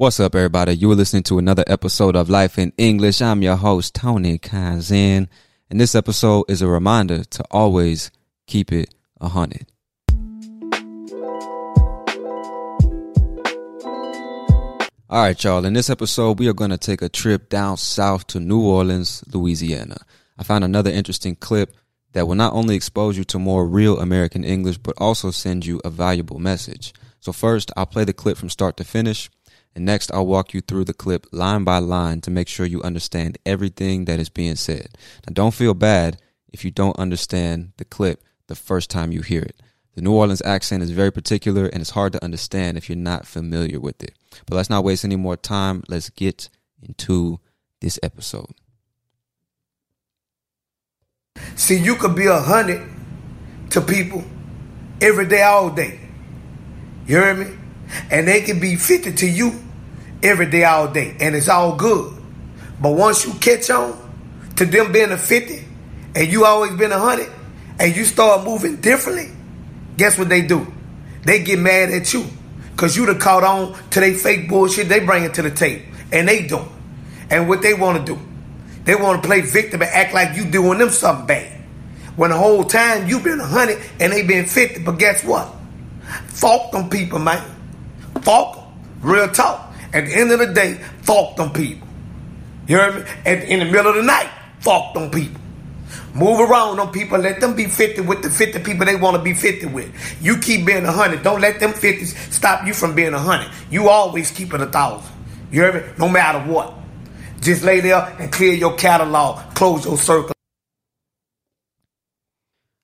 What's up, everybody? You are listening to another episode of Life in English. I'm your host, Tony Kaizen, and this episode is a reminder to always keep it a hundred. All right, y'all. In this episode, we are going to take a trip down south to New Orleans, Louisiana. I found another interesting clip that will not only expose you to more real American English, but also send you a valuable message. So, first, I'll play the clip from start to finish. And next, I'll walk you through the clip line by line to make sure you understand everything that is being said. Now, don't feel bad if you don't understand the clip the first time you hear it. The New Orleans accent is very particular and it's hard to understand if you're not familiar with it. But let's not waste any more time. Let's get into this episode. See, you could be a hundred to people every day, all day. You hear me? And they can be 50 to you every day, all day. And it's all good. But once you catch on to them being a 50 and you always been a hundred and you start moving differently, guess what they do? They get mad at you. Cause you done caught on to they fake bullshit they bring it to the table. And they don't. And what they want to do. They want to play victim and act like you doing them something bad. When the whole time you been a hundred and they been 50. But guess what? Fuck them people, man. Fuck them. Real talk. At the end of the day, fuck them people. You heard me? At, in the middle of the night, fuck them people. Move around them people. Let them be 50 with the 50 people they want to be 50 with. You keep being 100. Don't let them 50s stop you from being 100. You always keep it a 1,000. You hear me? No matter what. Just lay there and clear your catalog. Close your circle.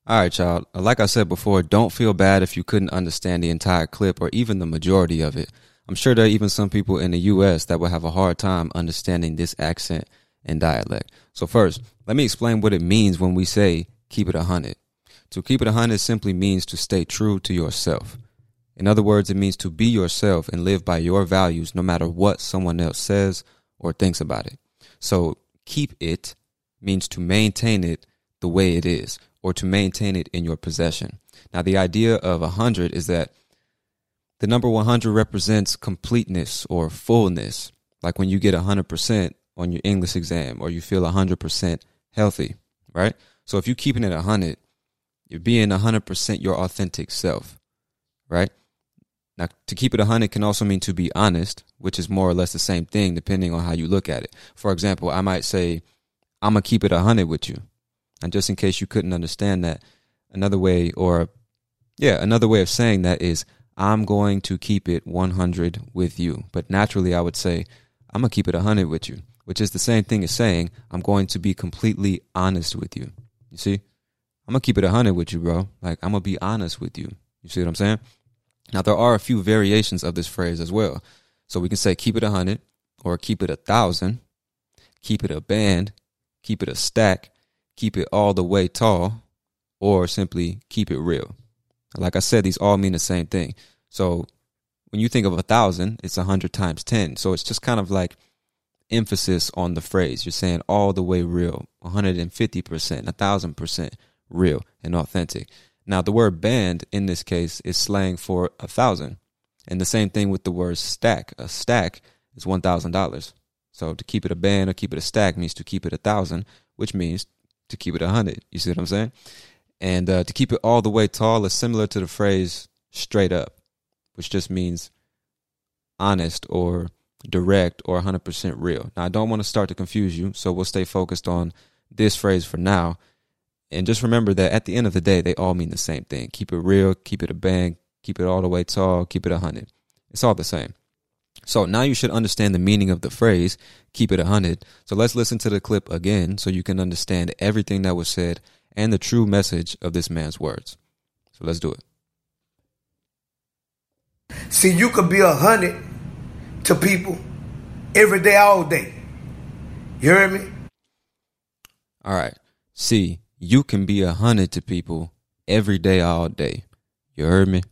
All right, y'all. Like I said before, don't feel bad if you couldn't understand the entire clip or even the majority of it. I'm sure there are even some people in the US that will have a hard time understanding this accent and dialect. So first, let me explain what it means when we say keep it a hundred. To keep it a hundred simply means to stay true to yourself. In other words, it means to be yourself and live by your values no matter what someone else says or thinks about it. So keep it means to maintain it the way it is or to maintain it in your possession. Now, the idea of a hundred is that the number 100 represents completeness or fullness, like when you get 100% on your English exam or you feel 100% healthy, right? So if you're keeping it 100, you're being 100% your authentic self, right? Now, to keep it 100 can also mean to be honest, which is more or less the same thing depending on how you look at it. For example, I might say, I'm going to keep it 100 with you. And just in case you couldn't understand that, another way, or yeah, another way of saying that is, I'm going to keep it 100 with you. But naturally, I would say, I'm going to keep it 100 with you, which is the same thing as saying, I'm going to be completely honest with you. You see? I'm going to keep it 100 with you, bro. Like, I'm going to be honest with you. You see what I'm saying? Now, there are a few variations of this phrase as well. So we can say, keep it 100, or keep it a thousand, keep it a band, keep it a stack, keep it all the way tall, or simply keep it real. Like I said, these all mean the same thing. So when you think of a thousand, it's a hundred times ten. So it's just kind of like emphasis on the phrase. You're saying all the way real, 150%, a thousand percent real and authentic. Now the word band in this case is slang for a thousand. And the same thing with the word stack. A stack is one thousand dollars. So to keep it a band or keep it a stack means to keep it a thousand, which means to keep it a hundred. You see what I'm saying? And uh, to keep it all the way tall is similar to the phrase straight up, which just means honest or direct or 100% real. Now, I don't want to start to confuse you, so we'll stay focused on this phrase for now. And just remember that at the end of the day, they all mean the same thing. Keep it real, keep it a bang, keep it all the way tall, keep it a 100. It's all the same. So now you should understand the meaning of the phrase, keep it a 100. So let's listen to the clip again so you can understand everything that was said and the true message of this man's words. So let's do it. See, you could be a hundred to people every day, all day. You hear me? All right. See, you can be a hundred to people every day, all day. You heard me?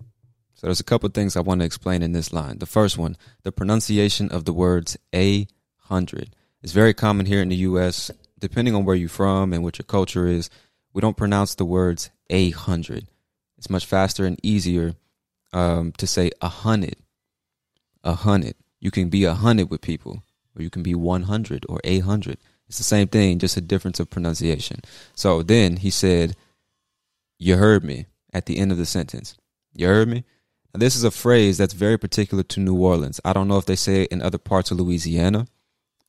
So there's a couple things I want to explain in this line. The first one, the pronunciation of the words a hundred. It's very common here in the US, depending on where you're from and what your culture is. We don't pronounce the words a hundred. It's much faster and easier um, to say a hundred. A hundred. You can be a hundred with people, or you can be 100 or 800. It's the same thing, just a difference of pronunciation. So then he said, You heard me at the end of the sentence. You heard me? Now, this is a phrase that's very particular to New Orleans. I don't know if they say it in other parts of Louisiana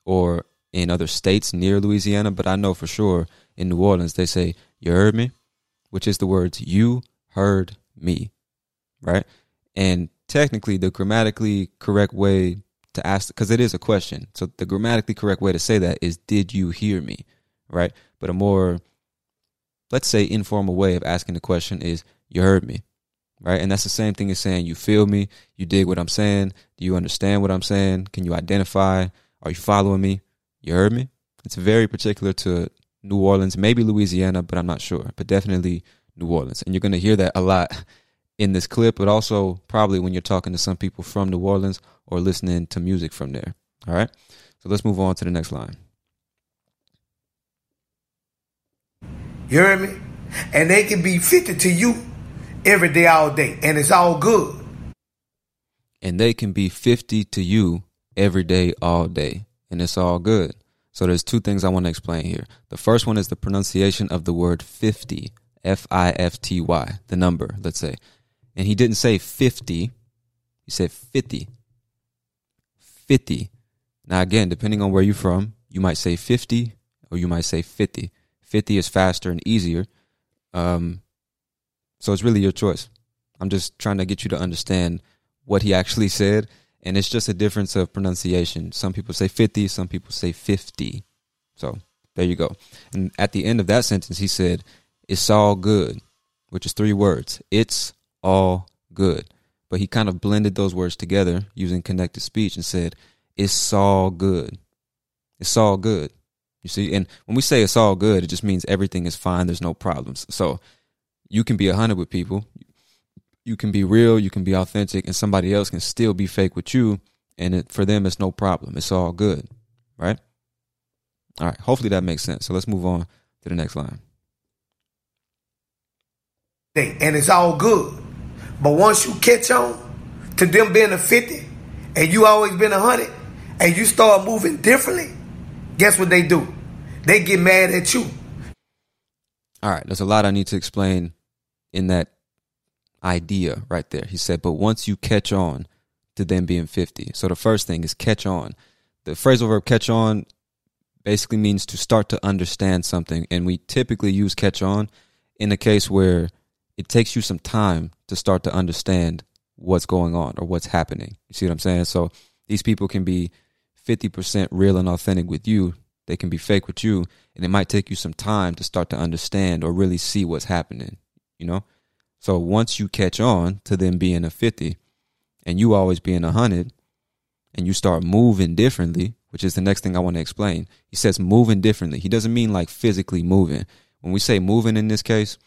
or in other states near Louisiana, but I know for sure in New Orleans they say, You heard me? Which is the words, You heard me. Right? And technically the grammatically correct way to ask because it is a question. So the grammatically correct way to say that is did you hear me? Right? But a more let's say informal way of asking the question is you heard me. Right? And that's the same thing as saying you feel me, you dig what I'm saying, do you understand what I'm saying? Can you identify? Are you following me? You heard me? It's very particular to New Orleans, maybe Louisiana, but I'm not sure. But definitely New Orleans. And you're going to hear that a lot in this clip, but also probably when you're talking to some people from New Orleans or listening to music from there. All right. So let's move on to the next line. You hear me? And they can be 50 to you every day, all day. And it's all good. And they can be 50 to you every day, all day. And it's all good. So there's two things I want to explain here. The first one is the pronunciation of the word 50. F I F T Y, the number, let's say. And he didn't say 50, he said 50. 50. Now, again, depending on where you're from, you might say 50 or you might say 50. 50 is faster and easier. Um, so it's really your choice. I'm just trying to get you to understand what he actually said. And it's just a difference of pronunciation. Some people say 50, some people say 50. So there you go. And at the end of that sentence, he said, It's all good, which is three words. It's all good. But he kind of blended those words together using connected speech and said, It's all good. It's all good. You see, and when we say it's all good, it just means everything is fine. There's no problems. So you can be a hundred with people. You can be real. You can be authentic, and somebody else can still be fake with you. And it, for them, it's no problem. It's all good, right? All right. Hopefully that makes sense. So let's move on to the next line. And it's all good. But once you catch on to them being a 50 and you always been a 100 and you start moving differently, guess what they do? They get mad at you. All right, there's a lot I need to explain in that idea right there. He said, but once you catch on to them being 50. So the first thing is catch on. The phrasal verb catch on basically means to start to understand something. And we typically use catch on in a case where it takes you some time to start to understand what's going on or what's happening. You see what I'm saying? So these people can be 50% real and authentic with you. They can be fake with you. And it might take you some time to start to understand or really see what's happening, you know? So once you catch on to them being a 50 and you always being a 100 and you start moving differently, which is the next thing I want to explain. He says moving differently. He doesn't mean like physically moving. When we say moving in this case,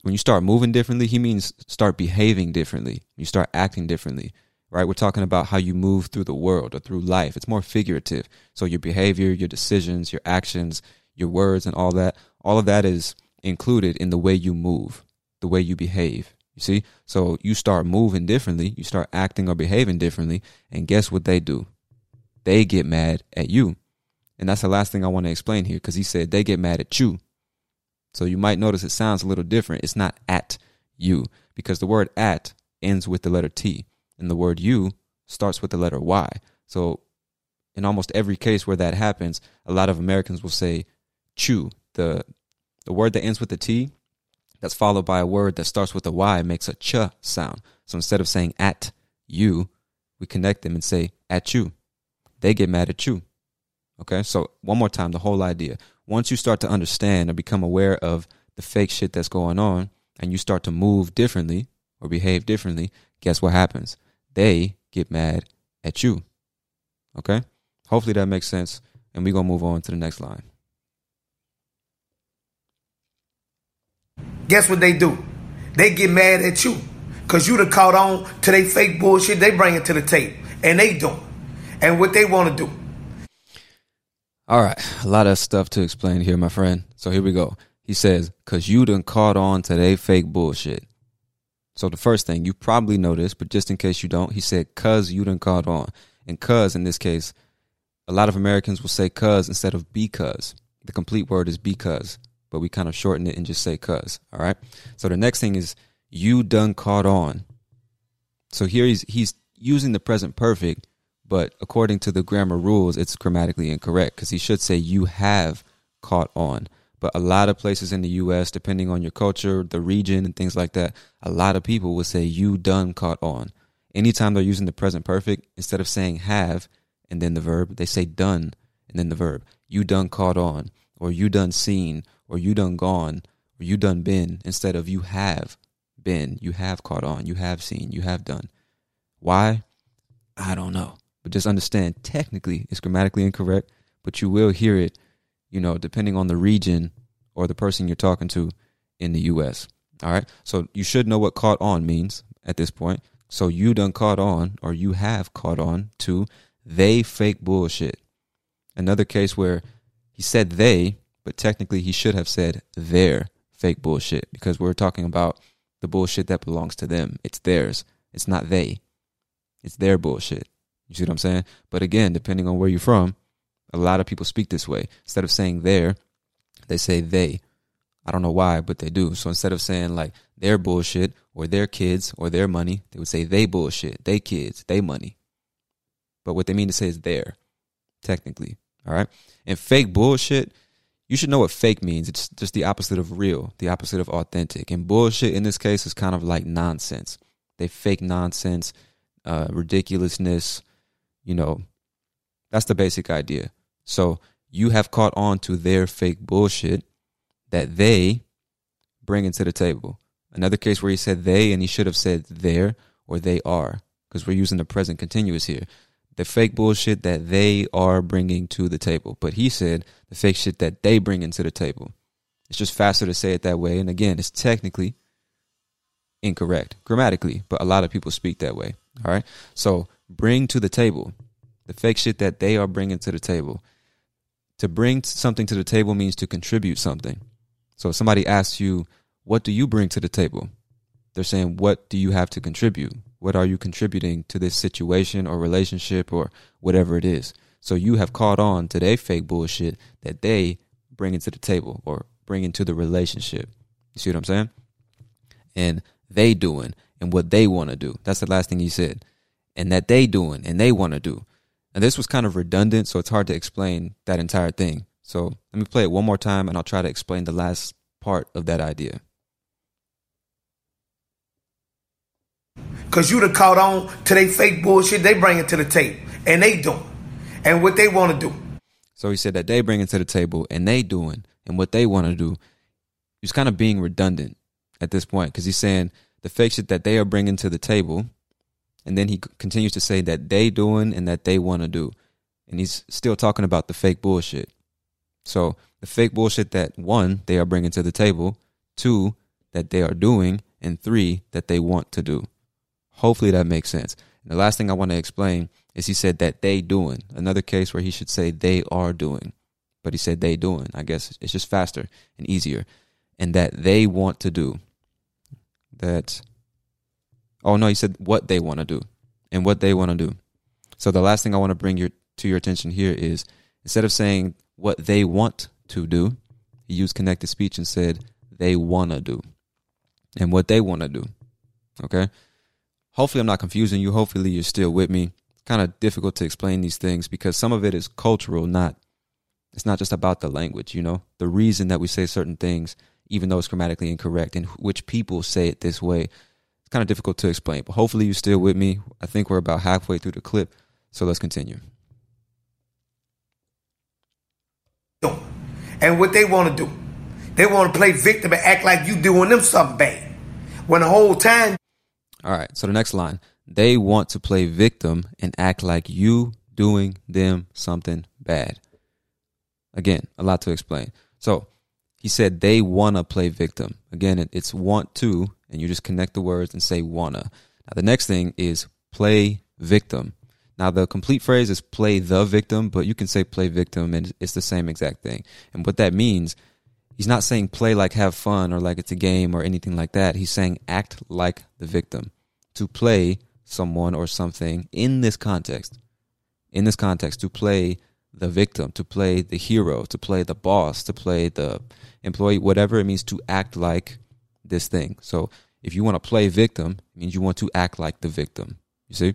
when you start moving differently, he means start behaving differently. You start acting differently, right? We're talking about how you move through the world or through life. It's more figurative. So your behavior, your decisions, your actions, your words, and all that, all of that is included in the way you move, the way you behave. You see? So you start moving differently, you start acting or behaving differently, and guess what they do? They get mad at you. And that's the last thing I want to explain here because he said they get mad at you. So you might notice it sounds a little different. It's not at you because the word at ends with the letter T and the word you starts with the letter Y. So in almost every case where that happens, a lot of Americans will say chew. The the word that ends with the T that's followed by a word that starts with a Y makes a ch sound. So instead of saying at you, we connect them and say at you. They get mad at you. Okay, so one more time, the whole idea. Once you start to understand or become aware of the fake shit that's going on and you start to move differently or behave differently, guess what happens? They get mad at you. Okay? Hopefully that makes sense. And we're going to move on to the next line. Guess what they do? They get mad at you. Cause you done caught on to they fake bullshit they bring it to the table. And they don't. And what they want to do. All right. A lot of stuff to explain here, my friend. So here we go. He says, cause you done caught on to they fake bullshit. So the first thing you probably noticed, but just in case you don't, he said, cause you done caught on. And cause in this case, a lot of Americans will say cause instead of because. The complete word is because but we kind of shorten it and just say cuz. All right. So the next thing is you done caught on. So here he's he's using the present perfect, but according to the grammar rules, it's grammatically incorrect because he should say you have caught on. But a lot of places in the US, depending on your culture, the region, and things like that, a lot of people will say you done caught on. Anytime they're using the present perfect, instead of saying have and then the verb, they say done and then the verb. You done caught on, or you done seen, or you done gone or you done been instead of you have been, you have caught on, you have seen, you have done. Why? I don't know. But just understand technically it's grammatically incorrect, but you will hear it, you know, depending on the region or the person you're talking to in the US. All right. So you should know what caught on means at this point. So you done caught on or you have caught on to they fake bullshit. Another case where he said they, but technically he should have said their fake bullshit because we're talking about the bullshit that belongs to them. It's theirs. It's not they. It's their bullshit. You see what I'm saying? But again, depending on where you're from, a lot of people speak this way. Instead of saying their, they say they. I don't know why, but they do. So instead of saying like their bullshit or their kids or their money, they would say they bullshit, they kids, they money. But what they mean to say is their, technically. All right. And fake bullshit you should know what fake means. It's just the opposite of real, the opposite of authentic. And bullshit in this case is kind of like nonsense. They fake nonsense, uh, ridiculousness. You know, that's the basic idea. So you have caught on to their fake bullshit that they bring into the table. Another case where he said they and he should have said there or they are because we're using the present continuous here the fake bullshit that they are bringing to the table. But he said the fake shit that they bring into the table. It's just faster to say it that way. And again, it's technically incorrect grammatically, but a lot of people speak that way. All right. So bring to the table the fake shit that they are bringing to the table. To bring something to the table means to contribute something. So if somebody asks you, what do you bring to the table? They're saying, what do you have to contribute? What are you contributing to this situation or relationship or whatever it is? So you have caught on to their fake bullshit that they bring into the table or bring into the relationship. You see what I'm saying? And they doing and what they want to do. That's the last thing he said. And that they doing and they want to do. And this was kind of redundant, so it's hard to explain that entire thing. So let me play it one more time and I'll try to explain the last part of that idea. Cause you done caught on to they fake bullshit they bring it to the table. And they doing. And what they want to do. So he said that they bring it to the table and they doing and what they want to do. He's kind of being redundant at this point because he's saying the fake shit that they are bringing to the table. And then he continues to say that they doing and that they want to do. And he's still talking about the fake bullshit. So the fake bullshit that one, they are bringing to the table. Two, that they are doing, and three, that they want to do. Hopefully that makes sense. And the last thing I want to explain is he said that they doing. Another case where he should say they are doing, but he said they doing. I guess it's just faster and easier. And that they want to do. That, oh no, he said what they want to do and what they want to do. So the last thing I want to bring your, to your attention here is instead of saying what they want to do, he used connected speech and said they want to do and what they want to do. Okay. Hopefully, I'm not confusing you. Hopefully, you're still with me. It's kind of difficult to explain these things because some of it is cultural, not, it's not just about the language, you know? The reason that we say certain things, even though it's grammatically incorrect, and which people say it this way, it's kind of difficult to explain. But hopefully, you're still with me. I think we're about halfway through the clip. So let's continue. And what they want to do, they want to play victim and act like you doing them something bad. When the whole time. All right. So the next line, they want to play victim and act like you doing them something bad. Again, a lot to explain. So he said they want to play victim. Again, it's want to, and you just connect the words and say wanna. Now the next thing is play victim. Now, the complete phrase is play the victim, but you can say play victim and it's the same exact thing. And what that means, he's not saying play like have fun or like it's a game or anything like that. He's saying act like the victim. To play someone or something in this context, in this context, to play the victim, to play the hero, to play the boss, to play the employee, whatever it means to act like this thing. So if you want to play victim, it means you want to act like the victim. You see?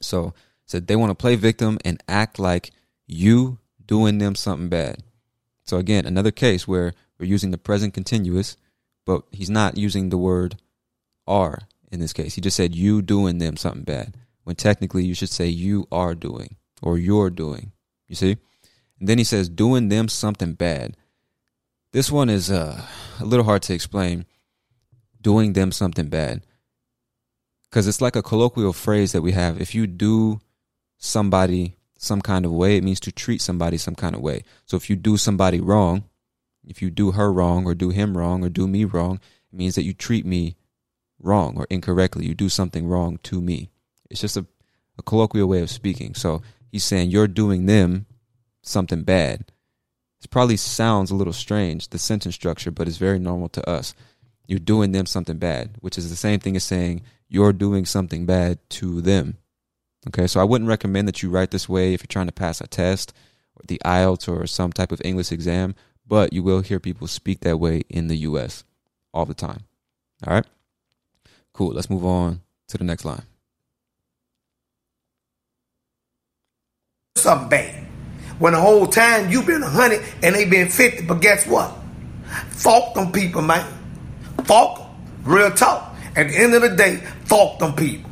So said they want to play victim and act like you doing them something bad. So again, another case where we're using the present continuous, but he's not using the word are in this case. He just said you doing them something bad. When technically you should say you are doing or you're doing. You see? And then he says doing them something bad. This one is uh, a little hard to explain. Doing them something bad because it's like a colloquial phrase that we have. If you do somebody some kind of way, it means to treat somebody some kind of way. So if you do somebody wrong, if you do her wrong or do him wrong or do me wrong, it means that you treat me wrong or incorrectly. You do something wrong to me. It's just a, a colloquial way of speaking. So he's saying you're doing them something bad. It probably sounds a little strange, the sentence structure, but it's very normal to us. You're doing them something bad, which is the same thing as saying you're doing something bad to them. Okay, so I wouldn't recommend that you write this way if you're trying to pass a test or the IELTS or some type of English exam, but you will hear people speak that way in the US all the time. All right? Cool. Let's move on to the next line. Something bad. When the whole time you've been 100 and they've been 50, but guess what? Fault them people, man. Fault them. Real talk. At the end of the day, fuck them people.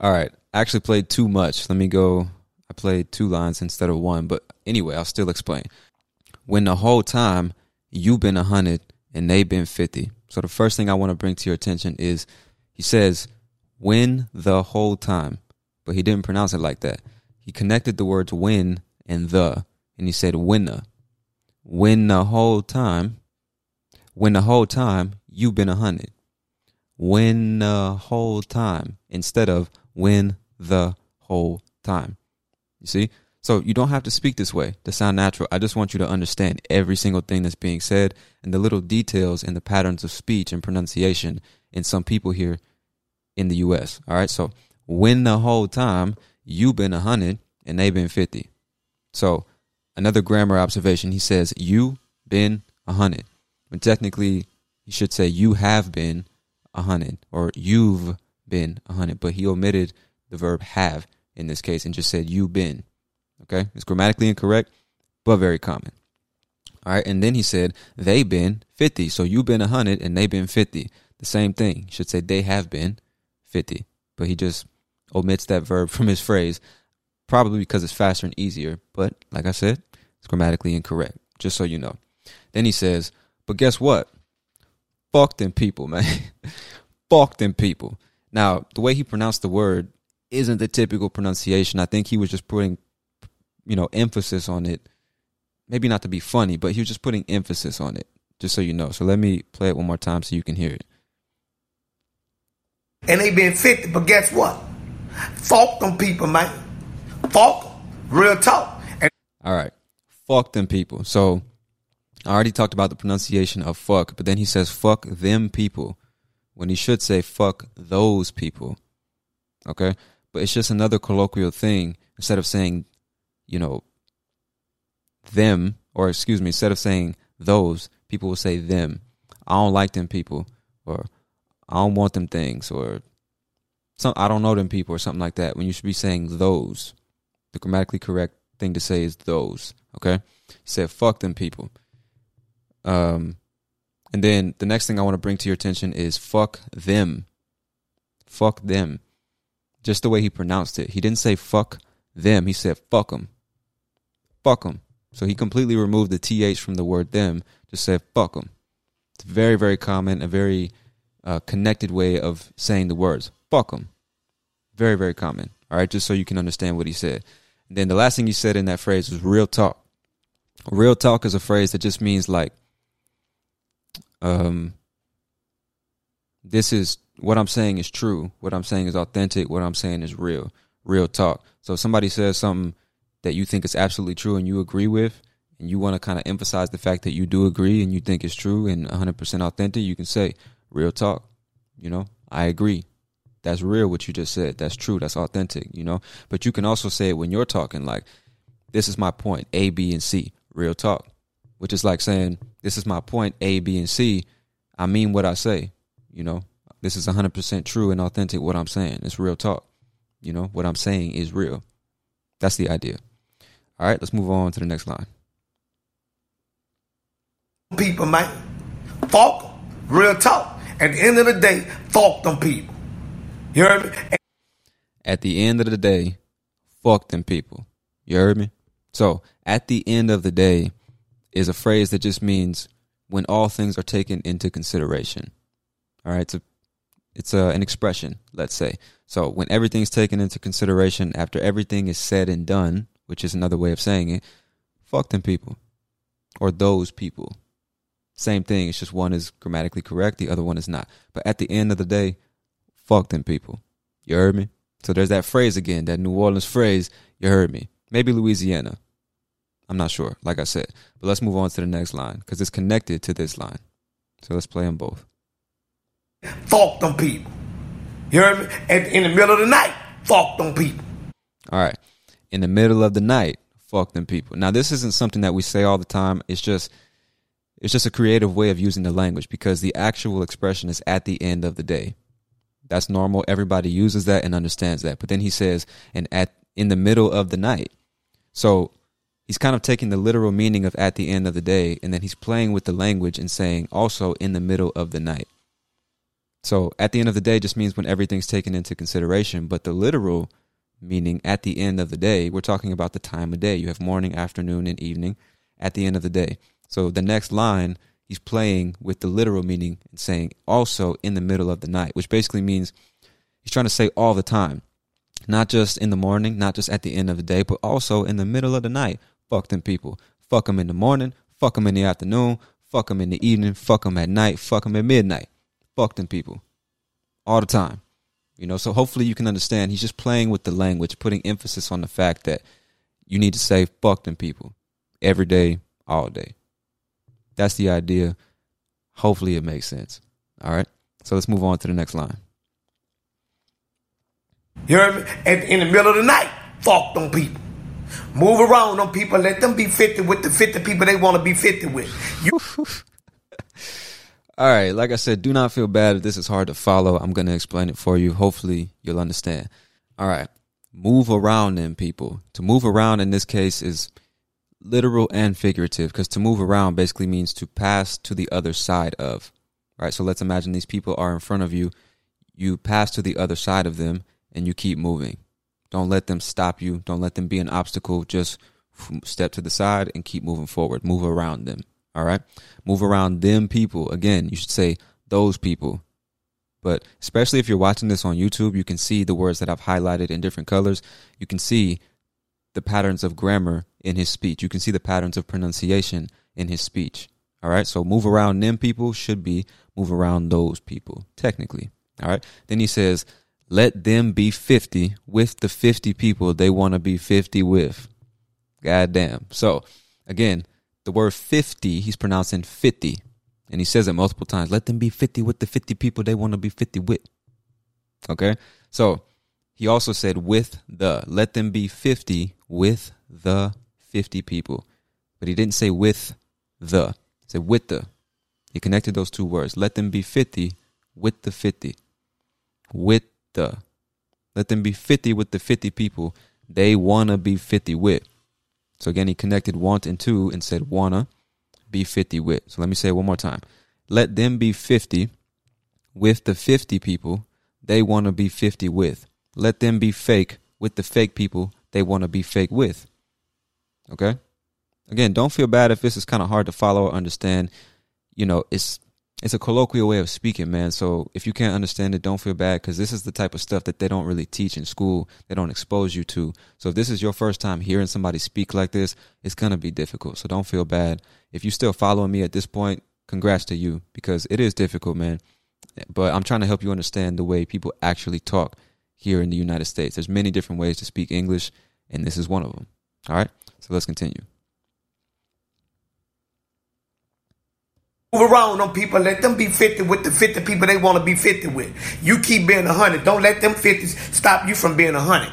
All right. I actually played too much. Let me go. I played two lines instead of one. But anyway, I'll still explain. When the whole time you've been 100 and they've been 50. So the first thing I want to bring to your attention is he says, when the whole time. But he didn't pronounce it like that. He connected the words when and the, and he said winner. When the whole time, when the whole time you've been a hundred. When the whole time instead of when the whole time. You see? So you don't have to speak this way to sound natural. I just want you to understand every single thing that's being said and the little details and the patterns of speech and pronunciation in some people here in the US. All right. So win the whole time you've been a hundred and they've been 50. So another grammar observation. He says you been a hundred when technically he should say you have been a hundred or you've been a hundred, but he omitted the verb have in this case and just said you been. Okay, it's grammatically incorrect, but very common. All right, and then he said they been fifty, so you've been a hundred and they've been fifty. The same thing. He should say they have been fifty, but he just omits that verb from his phrase, probably because it's faster and easier. But like I said, it's grammatically incorrect. Just so you know. Then he says, but guess what? fuck them people, man. fuck them people. Now, the way he pronounced the word isn't the typical pronunciation. I think he was just putting, you know, emphasis on it. Maybe not to be funny, but he was just putting emphasis on it just so you know. So let me play it one more time so you can hear it. And they been 50, but guess what? Fuck them people, man. Fuck them. Real talk. And All right. Fuck them people. So I already talked about the pronunciation of fuck, but then he says fuck them people when he should say fuck those people. Okay? But it's just another colloquial thing. Instead of saying, you know, them, or excuse me, instead of saying those, people will say them. I don't like them people, or I don't want them things, or some I don't know them people, or something like that. When you should be saying those, the grammatically correct thing to say is those. Okay, he said fuck them people. Um, and then the next thing I want to bring to your attention is fuck them. Fuck them. Just the way he pronounced it. He didn't say fuck them. He said fuck them. Fuck them. So he completely removed the th from the word them. Just said fuck them. It's very very common, a very uh, connected way of saying the words. Fuck them. Very very common. All right, just so you can understand what he said. And then the last thing he said in that phrase was real talk. Real talk is a phrase that just means like um this is what I'm saying is true. What I'm saying is authentic. What I'm saying is real. Real talk. So if somebody says something that you think is absolutely true and you agree with, and you want to kind of emphasize the fact that you do agree and you think it's true and 100% authentic, you can say, real talk. You know, I agree. That's real what you just said. That's true. That's authentic, you know? But you can also say it when you're talking, like, this is my point, A, B, and C. Real talk. Which is like saying, this is my point, A, B, and C. I mean what I say, you know? This is 100% true and authentic what I'm saying. It's real talk. You know, what I'm saying is real. That's the idea. All right, let's move on to the next line. people, man. Fuck them. Real talk. At the end of the day, fuck them people. You heard me? At the end of the day, fuck them people. You heard me? So, at the end of the day is a phrase that just means when all things are taken into consideration. All right, it's a, it's a, an expression, let's say. So, when everything's taken into consideration after everything is said and done, which is another way of saying it, fuck them people or those people. Same thing. It's just one is grammatically correct, the other one is not. But at the end of the day, fuck them people. You heard me? So there's that phrase again, that New Orleans phrase, you heard me. Maybe Louisiana. I'm not sure, like I said. But let's move on to the next line because it's connected to this line. So let's play them both. fuck them people. You heard me? At, in the middle of the night, fuck them people. All right. In the middle of the night, fuck them people. Now this isn't something that we say all the time. It's just it's just a creative way of using the language because the actual expression is at the end of the day. That's normal. Everybody uses that and understands that. But then he says, and at in the middle of the night. So he's kind of taking the literal meaning of at the end of the day, and then he's playing with the language and saying also in the middle of the night. So at the end of the day just means when everything's taken into consideration, but the literal meaning at the end of the day, we're talking about the time of day. You have morning, afternoon, and evening at the end of the day. So the next line, he's playing with the literal meaning and saying also in the middle of the night, which basically means he's trying to say all the time, not just in the morning, not just at the end of the day, but also in the middle of the night. Fuck them people. Fuck them in the morning. Fuck them in the afternoon. Fuck them in the evening. Fuck them at night. Fuck them at midnight. Fuck them people. All the time. You know, so hopefully you can understand. He's just playing with the language, putting emphasis on the fact that you need to say fuck them people every day, all day. That's the idea. Hopefully it makes sense. All right. So let's move on to the next line. You heard me? In the middle of the night, fuck them people. Move around on people. Let them be 50 with the 50 people they want to be 50 with. You All right, like I said, do not feel bad if this is hard to follow. I'm going to explain it for you. Hopefully, you'll understand. All right, move around them people. To move around in this case is literal and figurative because to move around basically means to pass to the other side of. Right, so let's imagine these people are in front of you. You pass to the other side of them and you keep moving. Don't let them stop you. Don't let them be an obstacle. Just step to the side and keep moving forward. Move around them. All right. Move around them people. Again, you should say those people. But especially if you're watching this on YouTube, you can see the words that I've highlighted in different colors. You can see the patterns of grammar in his speech. You can see the patterns of pronunciation in his speech. All right. So move around them people should be move around those people, technically. All right. Then he says, let them be 50 with the 50 people they want to be 50 with. God damn. So again, the word 50, he's pronouncing 50. And he says it multiple times. Let them be 50 with the 50 people they want to be 50 with. Okay. So he also said with the, let them be 50 with the 50 people. But he didn't say with the, he said with the. He connected those two words. Let them be 50 with the 50. With. Let them be 50 with the 50 people they want to be 50 with. So again, he connected want and to and said wanna be 50 with. So let me say it one more time. Let them be 50 with the 50 people they want to be 50 with. Let them be fake with the fake people they want to be fake with. Okay? Again, don't feel bad if this is kind of hard to follow or understand. You know, it's it's a colloquial way of speaking, man. So if you can't understand it, don't feel bad because this is the type of stuff that they don't really teach in school. They don't expose you to. So if this is your first time hearing somebody speak like this, it's gonna be difficult. So don't feel bad. If you're still following me at this point, congrats to you because it is difficult, man. But I'm trying to help you understand the way people actually talk here in the United States. There's many different ways to speak English, and this is one of them. All right, so let's continue. Move around on people. Let them be 50 with the 50 people they want to be 50 with. You keep being 100. Don't let them 50s stop you from being 100.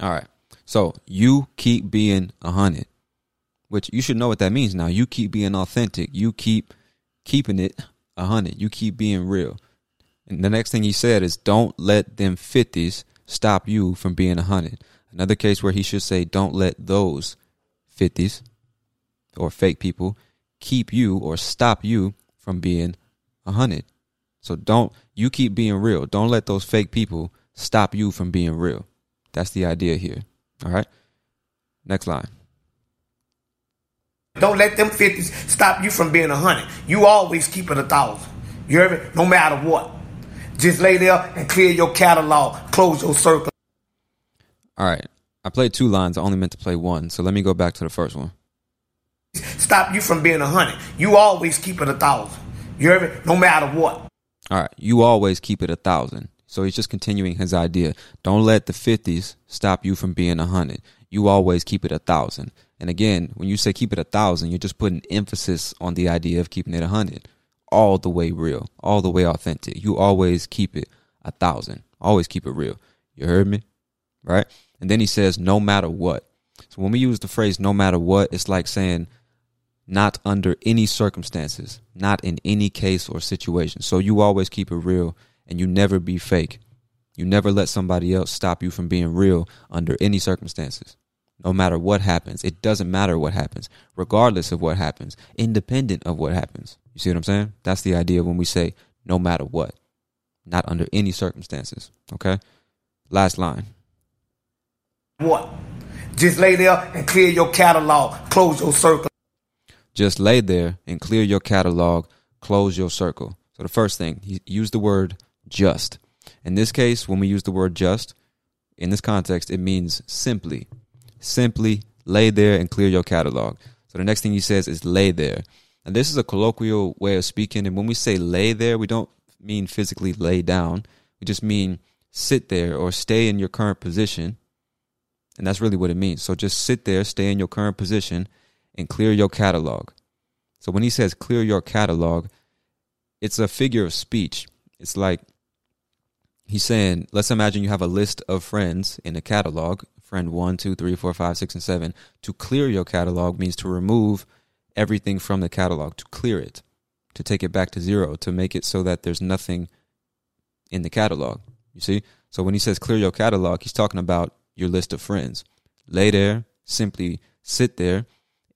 All right. So you keep being 100, which you should know what that means now. You keep being authentic. You keep keeping it 100. You keep being real. And the next thing he said is don't let them 50s stop you from being 100. Another case where he should say don't let those 50s or fake people keep you or stop you from being a hundred. So don't you keep being real. Don't let those fake people stop you from being real. That's the idea here. All right. Next line. Don't let them 50s stop you from being a hundred. You always keep it a thousand. You hear me? No matter what. Just lay there and clear your catalog. Close your circle. All right. I played two lines. I only meant to play one. So let me go back to the first one stop you from being a hundred. You always keep it a thousand. You me? No matter what. All right. You always keep it a thousand. So he's just continuing his idea. Don't let the 50s stop you from being a hundred. You always keep it a thousand. And again, when you say keep it a thousand, you're just putting emphasis on the idea of keeping it a hundred. All the way real, all the way authentic. You always keep it a thousand. Always keep it real. You heard me? Right? And then he says, no matter what. So when we use the phrase no matter what, it's like saying not under any circumstances, not in any case or situation. So you always keep it real and you never be fake. You never let somebody else stop you from being real under any circumstances. No matter what happens, it doesn't matter what happens, regardless of what happens, independent of what happens. You see what I'm saying? That's the idea when we say no matter what, not under any circumstances. Okay? Last line. What? Just lay there and clear your catalog, close your circle. Just lay there and clear your catalog, close your circle. So the first thing, use the word just. In this case, when we use the word just, in this context, it means simply. Simply lay there and clear your catalog. So the next thing he says is lay there. And this is a colloquial way of speaking. And when we say lay there, we don't mean physically lay down. We just mean sit there or stay in your current position. And that's really what it means. So just sit there, stay in your current position, and clear your catalog. So when he says clear your catalog, it's a figure of speech. It's like he's saying, let's imagine you have a list of friends in a catalog, friend one, two, three, four, five, six, and seven. To clear your catalog means to remove everything from the catalog, to clear it, to take it back to zero, to make it so that there's nothing in the catalog. You see? So when he says clear your catalog, he's talking about your list of friends. Lay there, simply sit there,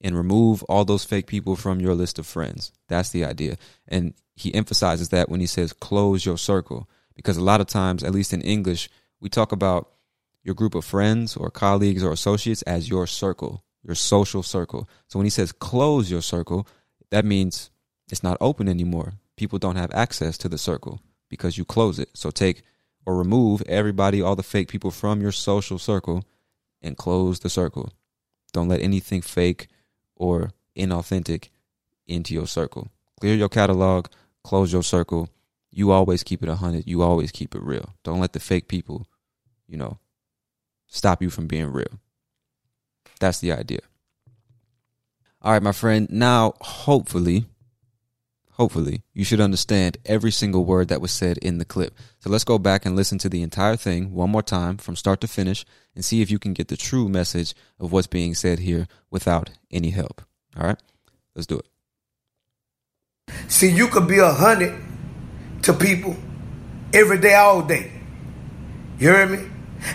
and remove all those fake people from your list of friends. That's the idea. And he emphasizes that when he says close your circle, because a lot of times, at least in English, we talk about your group of friends or colleagues or associates as your circle, your social circle. So when he says close your circle, that means it's not open anymore. People don't have access to the circle because you close it. So take or remove everybody, all the fake people from your social circle and close the circle. Don't let anything fake or inauthentic into your circle. Clear your catalog, close your circle. You always keep it 100. You always keep it real. Don't let the fake people, you know, stop you from being real. That's the idea. All right, my friend. Now, hopefully, hopefully, you should understand every single word that was said in the clip. So let's go back and listen to the entire thing one more time from start to finish and see if you can get the true message of what's being said here without any help. All right, let's do it. See, you could be a hundred to people every day, all day. You hear me?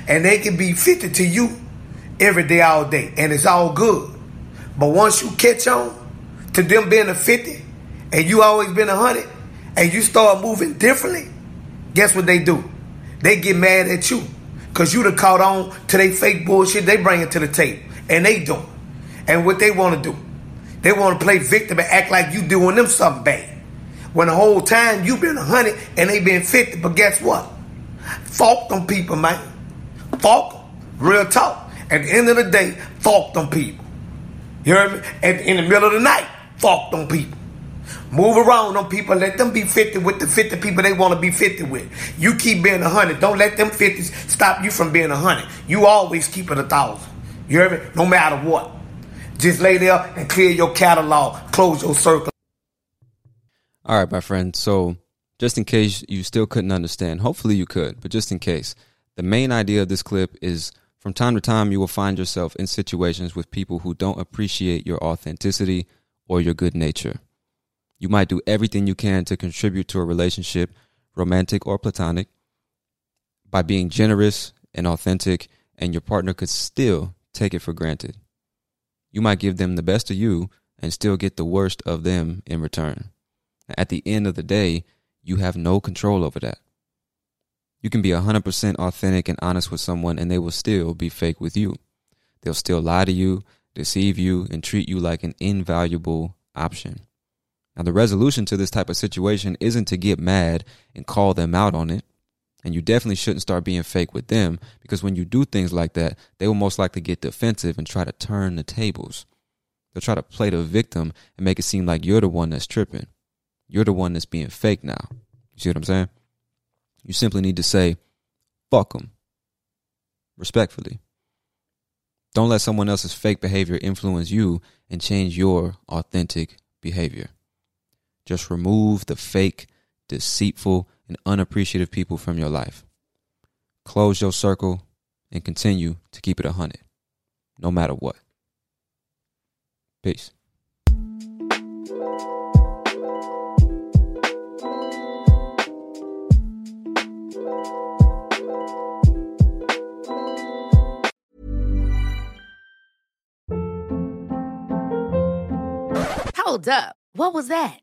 And they can be 50 to you every day, all day. And it's all good. But once you catch on to them being a 50 and you always been a 100 and you start moving differently, guess what they do? They get mad at you because you done caught on to they fake bullshit they bring it to the table. And they do. And what they want to do, they want to play victim and act like you doing them something bad. When the whole time you been a 100 and they been 50. But guess what? Fuck them people, man. Fuck them. Real talk. At the end of the day, fuck them people. You hear me? At, in the middle of the night, fuck them people. Move around on people. Let them be 50 with the 50 people they want to be 50 with. You keep being 100. Don't let them 50s stop you from being 100. You always keep it a 1,000. You hear me? No matter what. Just lay there and clear your catalog. Close your circle. All right, my friend. So, just in case you still couldn't understand, hopefully you could, but just in case, the main idea of this clip is from time to time you will find yourself in situations with people who don't appreciate your authenticity or your good nature. You might do everything you can to contribute to a relationship, romantic or platonic, by being generous and authentic, and your partner could still take it for granted. You might give them the best of you and still get the worst of them in return. At the end of the day, you have no control over that. You can be 100% authentic and honest with someone and they will still be fake with you. They'll still lie to you, deceive you, and treat you like an invaluable option. Now, the resolution to this type of situation isn't to get mad and call them out on it. And you definitely shouldn't start being fake with them because when you do things like that, they will most likely get defensive and try to turn the tables. They'll try to play the victim and make it seem like you're the one that's tripping. You're the one that's being fake now. You see what I'm saying? You simply need to say, fuck them. Respectfully. Don't let someone else's fake behavior influence you and change your authentic behavior. Just remove the fake, deceitful, and unappreciative people from your life. Close your circle and continue to keep it a 100, no matter what. Peace. Hold up. What was that?